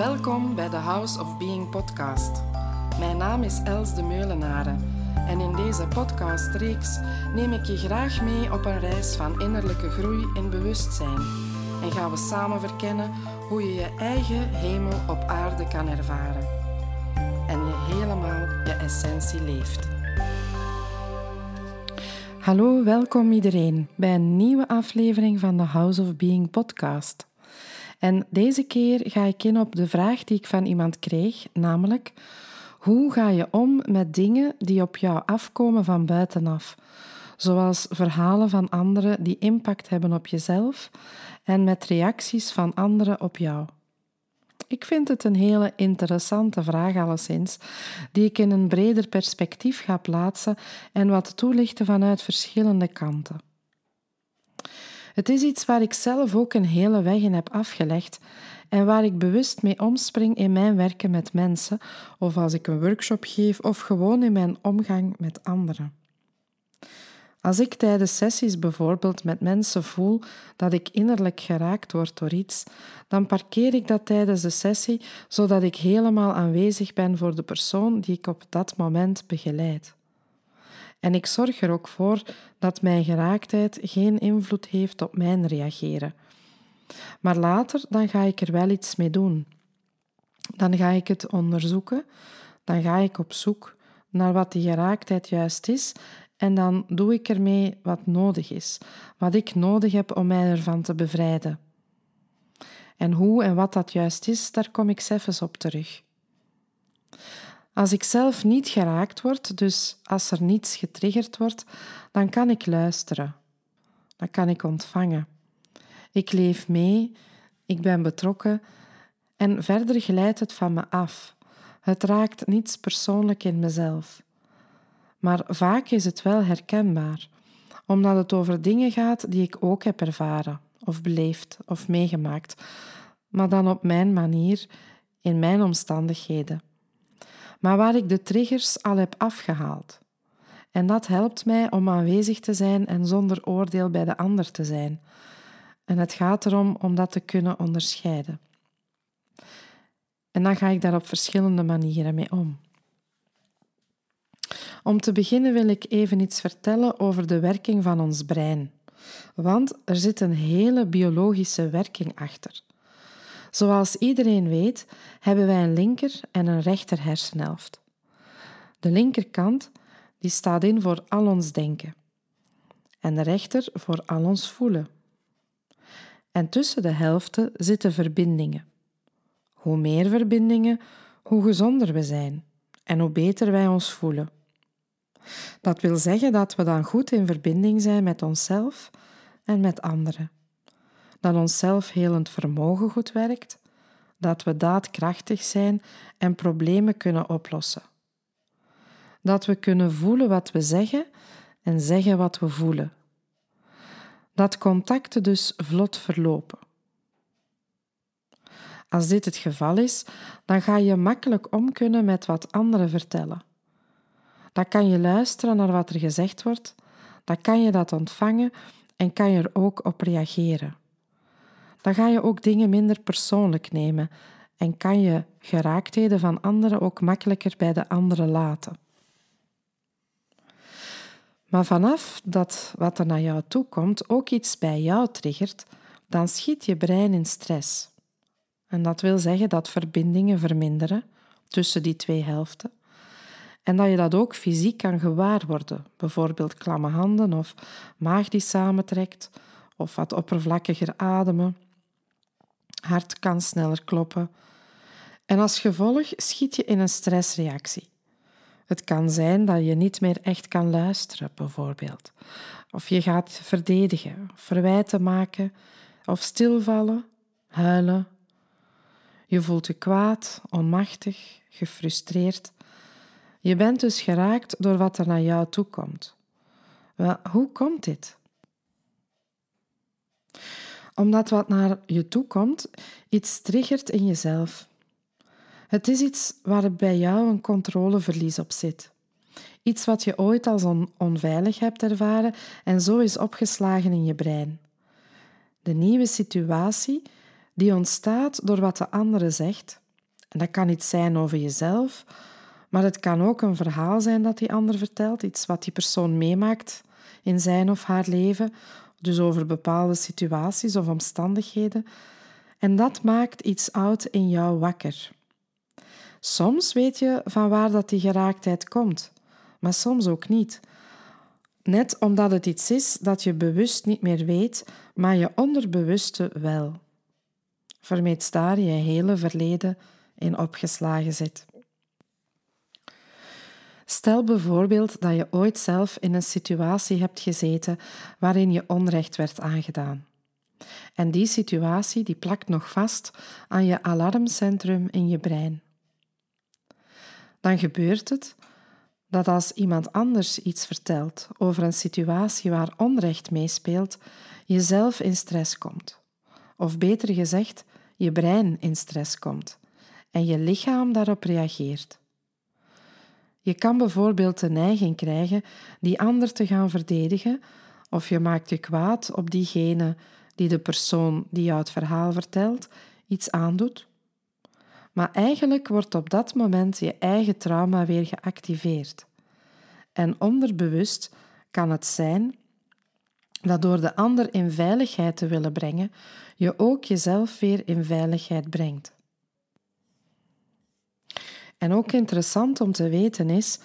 Welkom bij de House of Being podcast. Mijn naam is Els de Meulenaren en in deze podcastreeks neem ik je graag mee op een reis van innerlijke groei en bewustzijn en gaan we samen verkennen hoe je je eigen hemel op aarde kan ervaren en je helemaal je essentie leeft. Hallo, welkom iedereen bij een nieuwe aflevering van de House of Being podcast. En deze keer ga ik in op de vraag die ik van iemand kreeg, namelijk hoe ga je om met dingen die op jou afkomen van buitenaf? Zoals verhalen van anderen die impact hebben op jezelf en met reacties van anderen op jou. Ik vind het een hele interessante vraag alleszins, die ik in een breder perspectief ga plaatsen en wat toelichten vanuit verschillende kanten. Het is iets waar ik zelf ook een hele weg in heb afgelegd en waar ik bewust mee omspring in mijn werken met mensen, of als ik een workshop geef, of gewoon in mijn omgang met anderen. Als ik tijdens sessies bijvoorbeeld met mensen voel dat ik innerlijk geraakt word door iets, dan parkeer ik dat tijdens de sessie zodat ik helemaal aanwezig ben voor de persoon die ik op dat moment begeleid. En ik zorg er ook voor dat mijn geraaktheid geen invloed heeft op mijn reageren. Maar later dan ga ik er wel iets mee doen. Dan ga ik het onderzoeken, dan ga ik op zoek naar wat die geraaktheid juist is en dan doe ik ermee wat nodig is, wat ik nodig heb om mij ervan te bevrijden. En hoe en wat dat juist is, daar kom ik zelfs op terug. Als ik zelf niet geraakt word, dus als er niets getriggerd wordt, dan kan ik luisteren. Dan kan ik ontvangen. Ik leef mee, ik ben betrokken en verder glijdt het van me af. Het raakt niets persoonlijk in mezelf. Maar vaak is het wel herkenbaar, omdat het over dingen gaat die ik ook heb ervaren, of beleefd, of meegemaakt, maar dan op mijn manier, in mijn omstandigheden maar waar ik de triggers al heb afgehaald. En dat helpt mij om aanwezig te zijn en zonder oordeel bij de ander te zijn. En het gaat erom om dat te kunnen onderscheiden. En dan ga ik daar op verschillende manieren mee om. Om te beginnen wil ik even iets vertellen over de werking van ons brein. Want er zit een hele biologische werking achter. Zoals iedereen weet, hebben wij een linker en een rechter hersenhelft. De linkerkant die staat in voor al ons denken en de rechter voor al ons voelen. En tussen de helften zitten verbindingen. Hoe meer verbindingen, hoe gezonder we zijn en hoe beter wij ons voelen. Dat wil zeggen dat we dan goed in verbinding zijn met onszelf en met anderen dat ons zelfhelend vermogen goed werkt, dat we daadkrachtig zijn en problemen kunnen oplossen. Dat we kunnen voelen wat we zeggen en zeggen wat we voelen. Dat contacten dus vlot verlopen. Als dit het geval is, dan ga je makkelijk om kunnen met wat anderen vertellen. Dan kan je luisteren naar wat er gezegd wordt, dan kan je dat ontvangen en kan je er ook op reageren dan ga je ook dingen minder persoonlijk nemen en kan je geraaktheden van anderen ook makkelijker bij de anderen laten. Maar vanaf dat wat er naar jou toe komt ook iets bij jou triggert, dan schiet je brein in stress. En dat wil zeggen dat verbindingen verminderen tussen die twee helften. En dat je dat ook fysiek kan gewaar worden, bijvoorbeeld klamme handen of maag die samentrekt of wat oppervlakkiger ademen hart kan sneller kloppen. En als gevolg schiet je in een stressreactie. Het kan zijn dat je niet meer echt kan luisteren, bijvoorbeeld. Of je gaat verdedigen, verwijten maken, of stilvallen, huilen. Je voelt je kwaad, onmachtig, gefrustreerd. Je bent dus geraakt door wat er naar jou toe komt. Wel, hoe komt dit? Omdat wat naar je toe komt iets triggert in jezelf. Het is iets waar bij jou een controleverlies op zit. Iets wat je ooit als onveilig hebt ervaren en zo is opgeslagen in je brein. De nieuwe situatie die ontstaat door wat de andere zegt, En dat kan iets zijn over jezelf, maar het kan ook een verhaal zijn dat die ander vertelt, iets wat die persoon meemaakt in zijn of haar leven, dus over bepaalde situaties of omstandigheden. En dat maakt iets oud in jou wakker. Soms weet je van waar dat die geraaktheid komt, maar soms ook niet. Net omdat het iets is dat je bewust niet meer weet, maar je onderbewuste wel. Vermeet daar je hele verleden in opgeslagen zit. Stel bijvoorbeeld dat je ooit zelf in een situatie hebt gezeten waarin je onrecht werd aangedaan. En die situatie die plakt nog vast aan je alarmcentrum in je brein. Dan gebeurt het dat als iemand anders iets vertelt over een situatie waar onrecht meespeelt, je zelf in stress komt. Of beter gezegd, je brein in stress komt en je lichaam daarop reageert. Je kan bijvoorbeeld de neiging krijgen die ander te gaan verdedigen, of je maakt je kwaad op diegene die de persoon die jou het verhaal vertelt iets aandoet. Maar eigenlijk wordt op dat moment je eigen trauma weer geactiveerd. En onderbewust kan het zijn dat door de ander in veiligheid te willen brengen, je ook jezelf weer in veiligheid brengt. En ook interessant om te weten is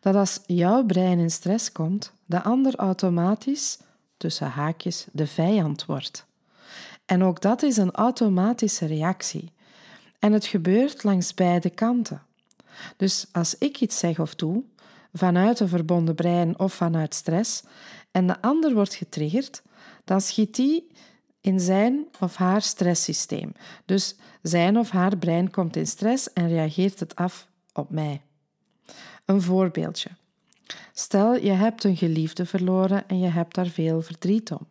dat als jouw brein in stress komt, de ander automatisch, tussen haakjes, de vijand wordt. En ook dat is een automatische reactie. En het gebeurt langs beide kanten. Dus als ik iets zeg of doe, vanuit een verbonden brein of vanuit stress, en de ander wordt getriggerd, dan schiet die in zijn of haar stresssysteem. Dus zijn of haar brein komt in stress en reageert het af op mij. Een voorbeeldje. Stel, je hebt een geliefde verloren en je hebt daar veel verdriet om.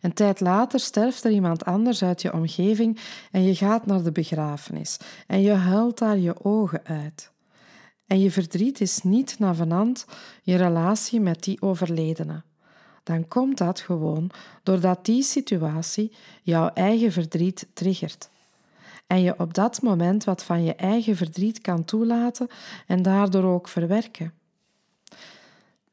Een tijd later sterft er iemand anders uit je omgeving en je gaat naar de begrafenis en je huilt daar je ogen uit. En je verdriet is niet navenant je relatie met die overledene dan komt dat gewoon doordat die situatie jouw eigen verdriet triggert. En je op dat moment wat van je eigen verdriet kan toelaten en daardoor ook verwerken.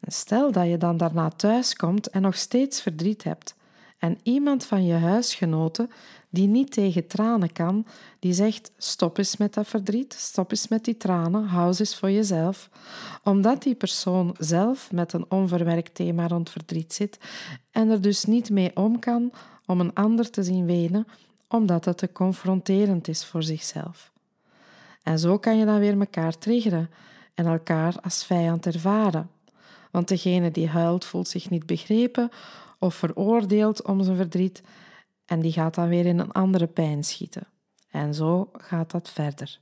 Stel dat je dan daarna thuis komt en nog steeds verdriet hebt, en iemand van je huisgenoten die niet tegen tranen kan, die zegt: stop eens met dat verdriet, stop eens met die tranen, hou eens voor jezelf. Omdat die persoon zelf met een onverwerkt thema rond verdriet zit en er dus niet mee om kan om een ander te zien wenen, omdat het te confronterend is voor zichzelf. En zo kan je dan weer elkaar triggeren en elkaar als vijand ervaren. Want degene die huilt voelt zich niet begrepen of veroordeeld om zijn verdriet en die gaat dan weer in een andere pijn schieten. En zo gaat dat verder.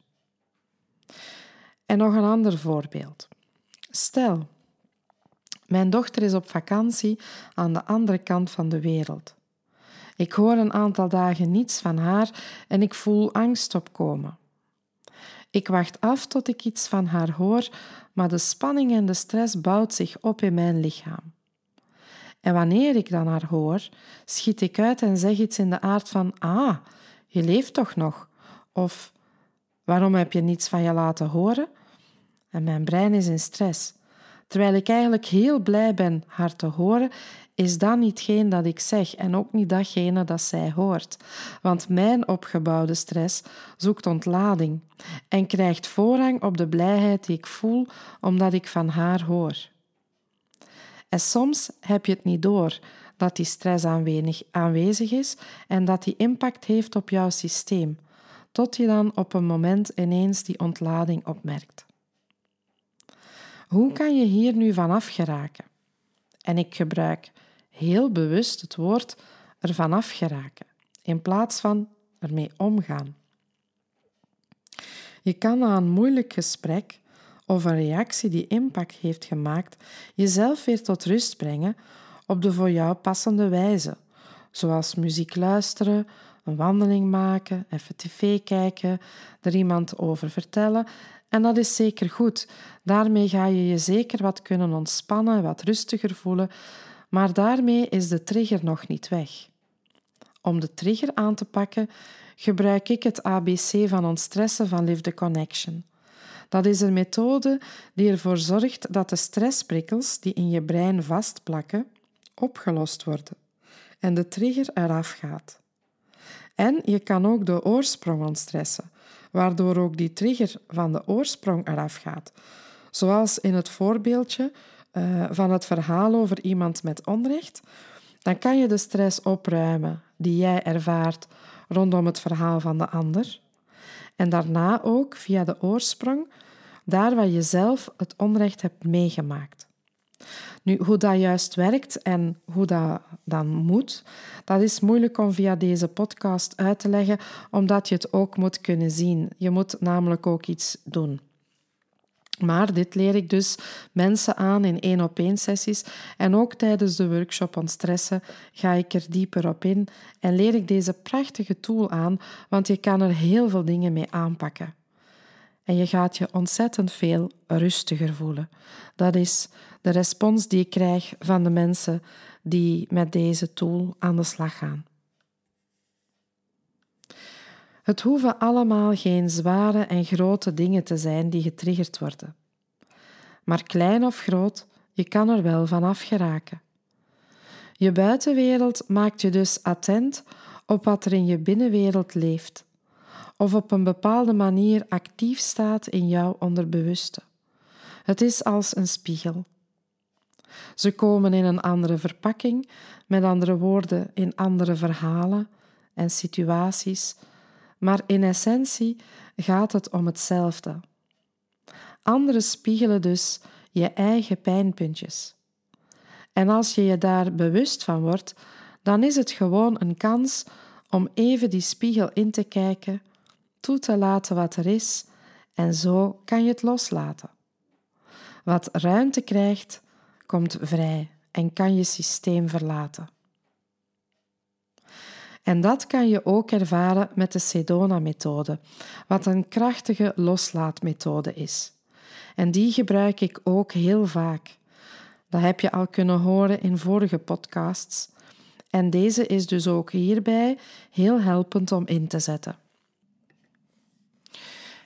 En nog een ander voorbeeld. Stel, mijn dochter is op vakantie aan de andere kant van de wereld. Ik hoor een aantal dagen niets van haar en ik voel angst opkomen. Ik wacht af tot ik iets van haar hoor, maar de spanning en de stress bouwt zich op in mijn lichaam. En wanneer ik dan haar hoor, schiet ik uit en zeg iets in de aard van: Ah, je leeft toch nog? Of waarom heb je niets van je laten horen? En mijn brein is in stress. Terwijl ik eigenlijk heel blij ben haar te horen, is dat nietgeen dat ik zeg en ook niet datgene dat zij hoort. Want mijn opgebouwde stress zoekt ontlading en krijgt voorrang op de blijheid die ik voel omdat ik van haar hoor. En soms heb je het niet door dat die stress aanwezig is en dat die impact heeft op jouw systeem, tot je dan op een moment ineens die ontlading opmerkt. Hoe kan je hier nu vanaf geraken? En ik gebruik heel bewust het woord er vanaf geraken, in plaats van ermee omgaan. Je kan na een moeilijk gesprek of een reactie die impact heeft gemaakt, jezelf weer tot rust brengen op de voor jou passende wijze, zoals muziek luisteren, een wandeling maken, even tv kijken, er iemand over vertellen. En dat is zeker goed. Daarmee ga je je zeker wat kunnen ontspannen, wat rustiger voelen, maar daarmee is de trigger nog niet weg. Om de trigger aan te pakken, gebruik ik het ABC van ontstressen van Live the Connection. Dat is een methode die ervoor zorgt dat de stressprikkels die in je brein vastplakken, opgelost worden en de trigger eraf gaat. En je kan ook de oorsprong ontstressen, waardoor ook die trigger van de oorsprong eraf gaat. Zoals in het voorbeeldje uh, van het verhaal over iemand met onrecht, dan kan je de stress opruimen die jij ervaart rondom het verhaal van de ander. En daarna ook via de oorsprong, daar waar je zelf het onrecht hebt meegemaakt. Nu, hoe dat juist werkt en hoe dat dan moet, dat is moeilijk om via deze podcast uit te leggen, omdat je het ook moet kunnen zien. Je moet namelijk ook iets doen. Maar dit leer ik dus mensen aan in één op één sessies en ook tijdens de workshop Ontstressen ga ik er dieper op in en leer ik deze prachtige tool aan, want je kan er heel veel dingen mee aanpakken. En je gaat je ontzettend veel rustiger voelen. Dat is de respons die ik krijg van de mensen die met deze tool aan de slag gaan. Het hoeven allemaal geen zware en grote dingen te zijn die getriggerd worden. Maar klein of groot, je kan er wel van afgeraken. Je buitenwereld maakt je dus attent op wat er in je binnenwereld leeft, of op een bepaalde manier actief staat in jouw onderbewuste. Het is als een spiegel. Ze komen in een andere verpakking, met andere woorden, in andere verhalen en situaties maar in essentie gaat het om hetzelfde. Anderen spiegelen dus je eigen pijnpuntjes. En als je je daar bewust van wordt, dan is het gewoon een kans om even die spiegel in te kijken, toe te laten wat er is, en zo kan je het loslaten. Wat ruimte krijgt, komt vrij en kan je systeem verlaten. En dat kan je ook ervaren met de Sedona-methode, wat een krachtige loslaatmethode is. En die gebruik ik ook heel vaak. Dat heb je al kunnen horen in vorige podcasts. En deze is dus ook hierbij heel helpend om in te zetten.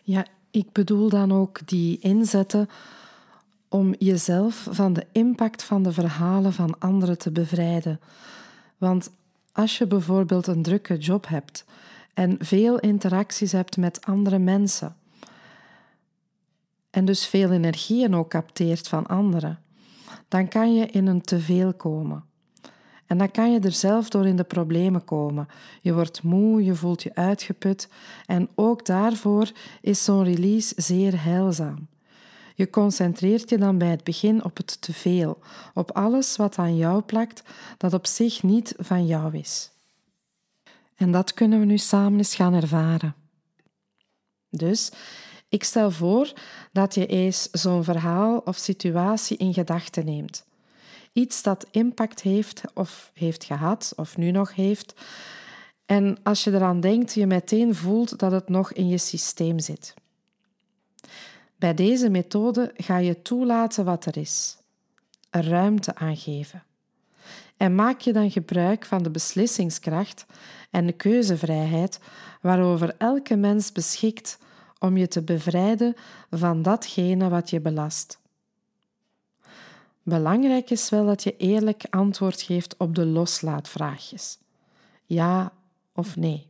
Ja, ik bedoel dan ook die inzetten om jezelf van de impact van de verhalen van anderen te bevrijden. Want als je bijvoorbeeld een drukke job hebt en veel interacties hebt met andere mensen en dus veel energie ook capteert van anderen, dan kan je in een teveel komen. En dan kan je er zelf door in de problemen komen. Je wordt moe, je voelt je uitgeput en ook daarvoor is zo'n release zeer heilzaam. Je concentreert je dan bij het begin op het teveel, op alles wat aan jou plakt dat op zich niet van jou is. En dat kunnen we nu samen eens gaan ervaren. Dus ik stel voor dat je eens zo'n verhaal of situatie in gedachten neemt. Iets dat impact heeft of heeft gehad of nu nog heeft. En als je eraan denkt, je meteen voelt dat het nog in je systeem zit. Bij deze methode ga je toelaten wat er is, er ruimte aangeven. En maak je dan gebruik van de beslissingskracht en de keuzevrijheid waarover elke mens beschikt om je te bevrijden van datgene wat je belast. Belangrijk is wel dat je eerlijk antwoord geeft op de loslaatvraagjes. Ja of nee.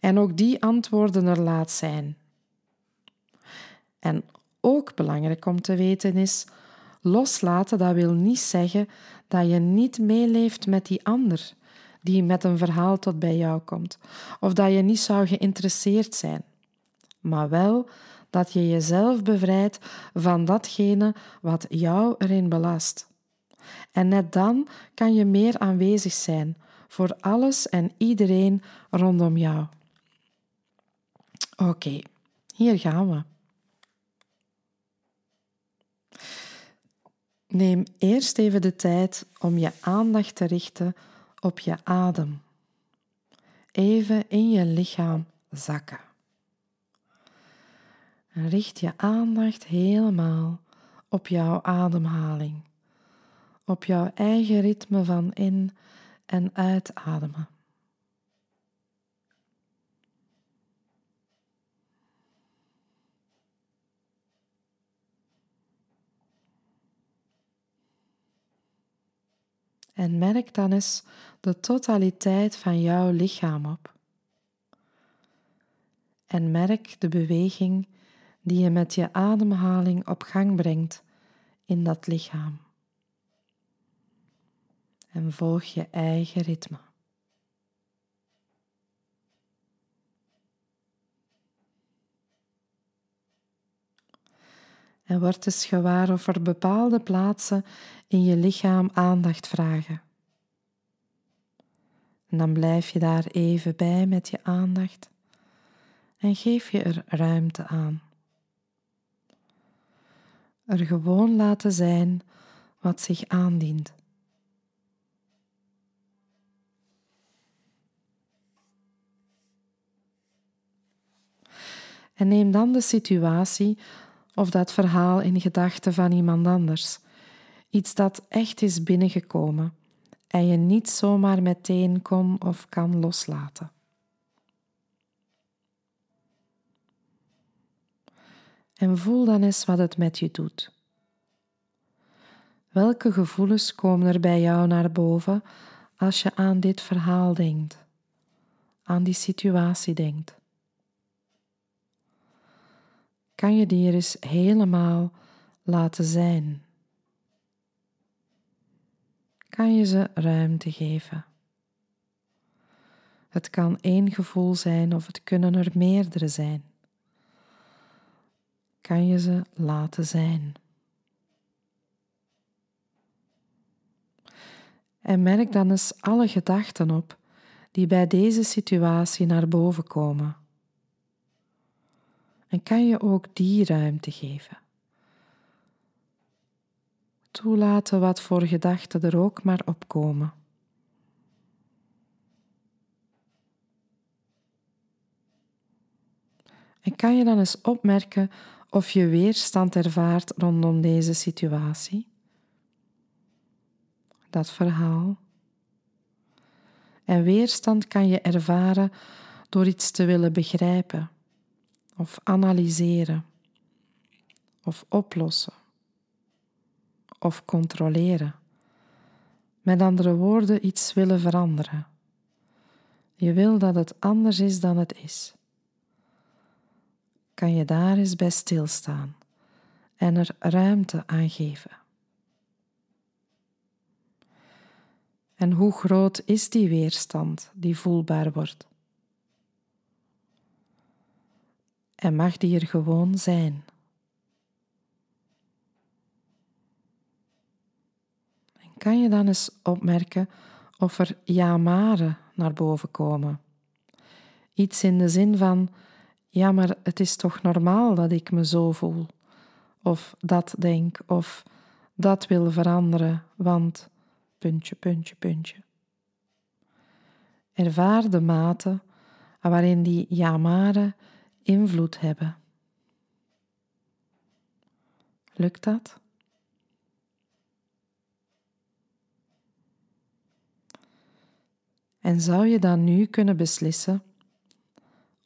En ook die antwoorden er laat zijn. En ook belangrijk om te weten is, loslaten dat wil niet zeggen dat je niet meeleeft met die ander die met een verhaal tot bij jou komt, of dat je niet zou geïnteresseerd zijn, maar wel dat je jezelf bevrijdt van datgene wat jou erin belast. En net dan kan je meer aanwezig zijn voor alles en iedereen rondom jou. Oké, hier gaan we. Neem eerst even de tijd om je aandacht te richten op je adem. Even in je lichaam zakken. En richt je aandacht helemaal op jouw ademhaling, op jouw eigen ritme van in- en uitademen. En merk dan eens de totaliteit van jouw lichaam op. En merk de beweging die je met je ademhaling op gang brengt in dat lichaam. En volg je eigen ritme. En word eens gewaar of er bepaalde plaatsen in je lichaam aandacht vragen. En dan blijf je daar even bij met je aandacht en geef je er ruimte aan. Er gewoon laten zijn wat zich aandient. En neem dan de situatie of dat verhaal in gedachten van iemand anders. Iets dat echt is binnengekomen en je niet zomaar meteen kon of kan loslaten. En voel dan eens wat het met je doet. Welke gevoelens komen er bij jou naar boven als je aan dit verhaal denkt, aan die situatie denkt? kan je die er eens helemaal laten zijn. Kan je ze ruimte geven. Het kan één gevoel zijn of het kunnen er meerdere zijn. Kan je ze laten zijn. En merk dan eens alle gedachten op die bij deze situatie naar boven komen. En kan je ook die ruimte geven. Toelaten wat voor gedachten er ook maar opkomen. En kan je dan eens opmerken of je weerstand ervaart rondom deze situatie? Dat verhaal. En weerstand kan je ervaren door iets te willen begrijpen of analyseren of oplossen of controleren. Met andere woorden, iets willen veranderen. Je wil dat het anders is dan het is. Kan je daar eens bij stilstaan en er ruimte aan geven? En hoe groot is die weerstand die voelbaar wordt? en mag die er gewoon zijn. Kan je dan eens opmerken of er ja-maren naar boven komen? Iets in de zin van: ja, maar het is toch normaal dat ik me zo voel, of dat denk, of dat wil veranderen, want puntje, puntje, puntje. Ervaar de mate waarin die ja-maren invloed hebben. Lukt dat? En zou je dan nu kunnen beslissen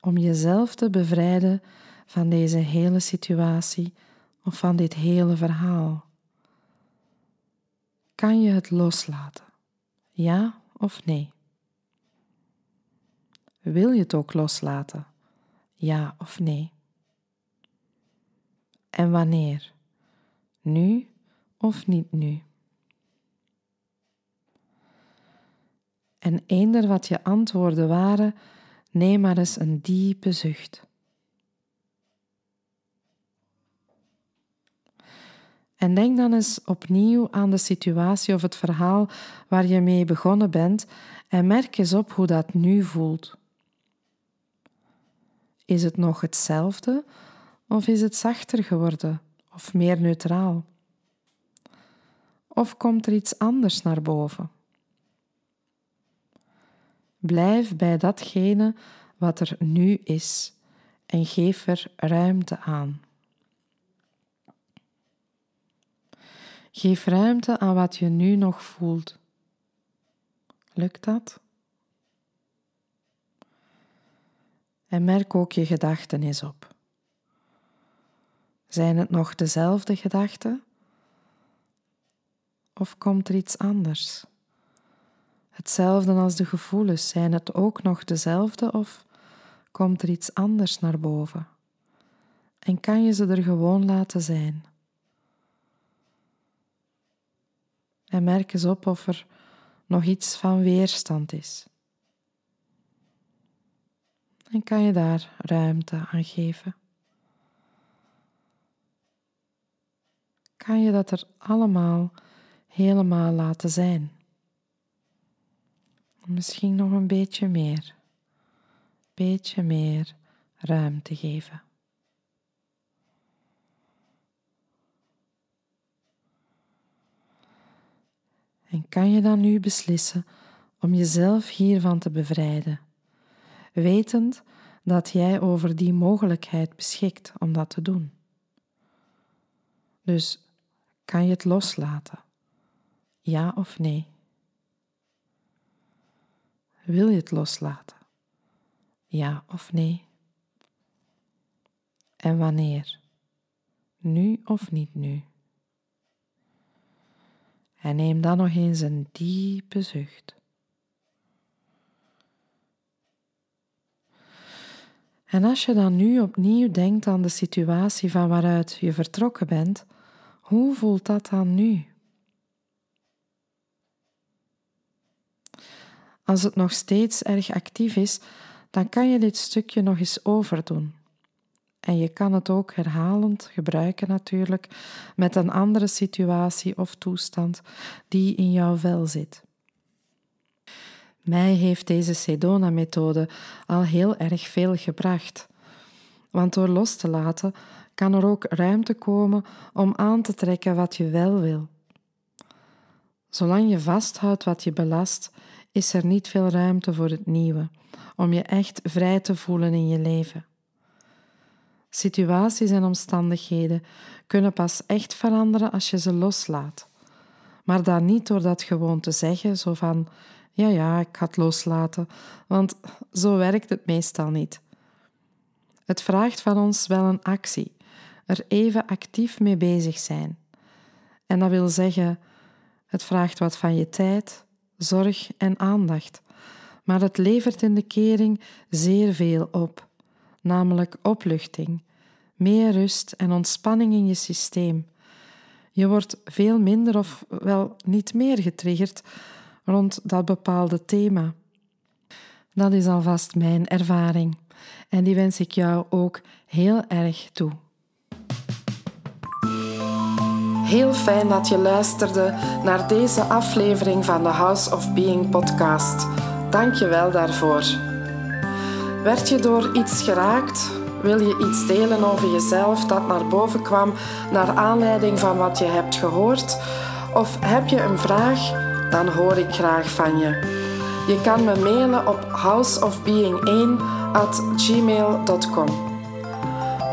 om jezelf te bevrijden van deze hele situatie of van dit hele verhaal? Kan je het loslaten? Ja of nee? Wil je het ook loslaten? Ja of nee? En wanneer? Nu of niet nu? En eender wat je antwoorden waren, neem maar eens een diepe zucht. En denk dan eens opnieuw aan de situatie of het verhaal waar je mee begonnen bent en merk eens op hoe dat nu voelt. Is het nog hetzelfde of is het zachter geworden of meer neutraal? Of komt er iets anders naar boven? Blijf bij datgene wat er nu is en geef er ruimte aan. Geef ruimte aan wat je nu nog voelt. Lukt dat? En merk ook je gedachten eens op. Zijn het nog dezelfde gedachten? Of komt er iets anders? Hetzelfde als de gevoelens? Zijn het ook nog dezelfde of komt er iets anders naar boven? En kan je ze er gewoon laten zijn? En merk eens op of er nog iets van weerstand is. En kan je daar ruimte aan geven? Kan je dat er allemaal helemaal laten zijn? Misschien nog een beetje meer, beetje meer ruimte geven. En kan je dan nu beslissen om jezelf hiervan te bevrijden, wetend dat jij over die mogelijkheid beschikt om dat te doen? Dus kan je het loslaten? Ja of nee? Wil je het loslaten? Ja of nee? En wanneer? Nu of niet nu? En neem dan nog eens een diepe zucht. En als je dan nu opnieuw denkt aan de situatie van waaruit je vertrokken bent, hoe voelt dat dan nu? Als het nog steeds erg actief is, dan kan je dit stukje nog eens overdoen. En je kan het ook herhalend gebruiken natuurlijk met een andere situatie of toestand die in jouw vel zit. Mij heeft deze Sedona-methode al heel erg veel gebracht. Want door los te laten kan er ook ruimte komen om aan te trekken wat je wel wil. Zolang je vasthoudt wat je belast, is er niet veel ruimte voor het nieuwe, om je echt vrij te voelen in je leven. Situaties en omstandigheden kunnen pas echt veranderen als je ze loslaat. Maar dan niet door dat gewoon te zeggen, zo van ja, ja, ik ga het loslaten, want zo werkt het meestal niet. Het vraagt van ons wel een actie, er even actief mee bezig zijn. En dat wil zeggen, het vraagt wat van je tijd, zorg en aandacht, maar het levert in de kering zeer veel op, namelijk opluchting, meer rust en ontspanning in je systeem. Je wordt veel minder of wel niet meer getriggerd rond dat bepaalde thema. Dat is alvast mijn ervaring en die wens ik jou ook heel erg toe. Heel fijn dat je luisterde naar deze aflevering van de House of Being podcast. Dank je wel daarvoor. Werd je door iets geraakt? Wil je iets delen over jezelf dat naar boven kwam naar aanleiding van wat je hebt gehoord? Of heb je een vraag? Dan hoor ik graag van je. Je kan me mailen op houseofbeing1@gmail.com.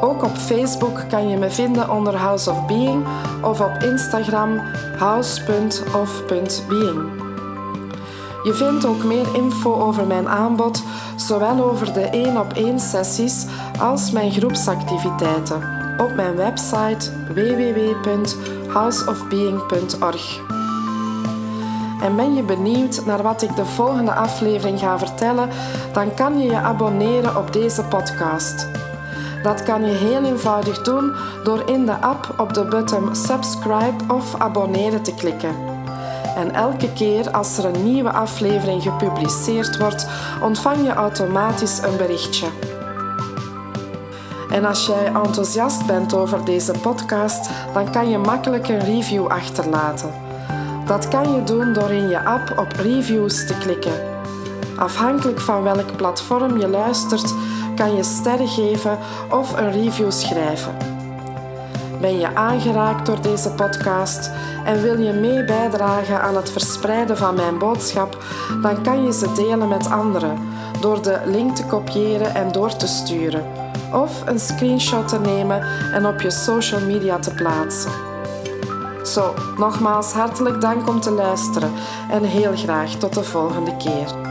Ook op Facebook kan je me vinden onder House of Being of op Instagram house.of.being. Je vindt ook meer info over mijn aanbod, zowel over de 1 op 1 sessies als mijn groepsactiviteiten op mijn website www.houseofbeing.org. En ben je benieuwd naar wat ik de volgende aflevering ga vertellen, dan kan je je abonneren op deze podcast. Dat kan je heel eenvoudig doen door in de app op de button subscribe of abonneren te klikken. En elke keer als er een nieuwe aflevering gepubliceerd wordt, ontvang je automatisch een berichtje. En als jij enthousiast bent over deze podcast, dan kan je makkelijk een review achterlaten. Dat kan je doen door in je app op reviews te klikken. Afhankelijk van welk platform je luistert, kan je sterren geven of een review schrijven. Ben je aangeraakt door deze podcast en wil je mee bijdragen aan het verspreiden van mijn boodschap, dan kan je ze delen met anderen door de link te kopiëren en door te sturen, of een screenshot te nemen en op je social media te plaatsen. Zo, nogmaals hartelijk dank om te luisteren en heel graag tot de volgende keer.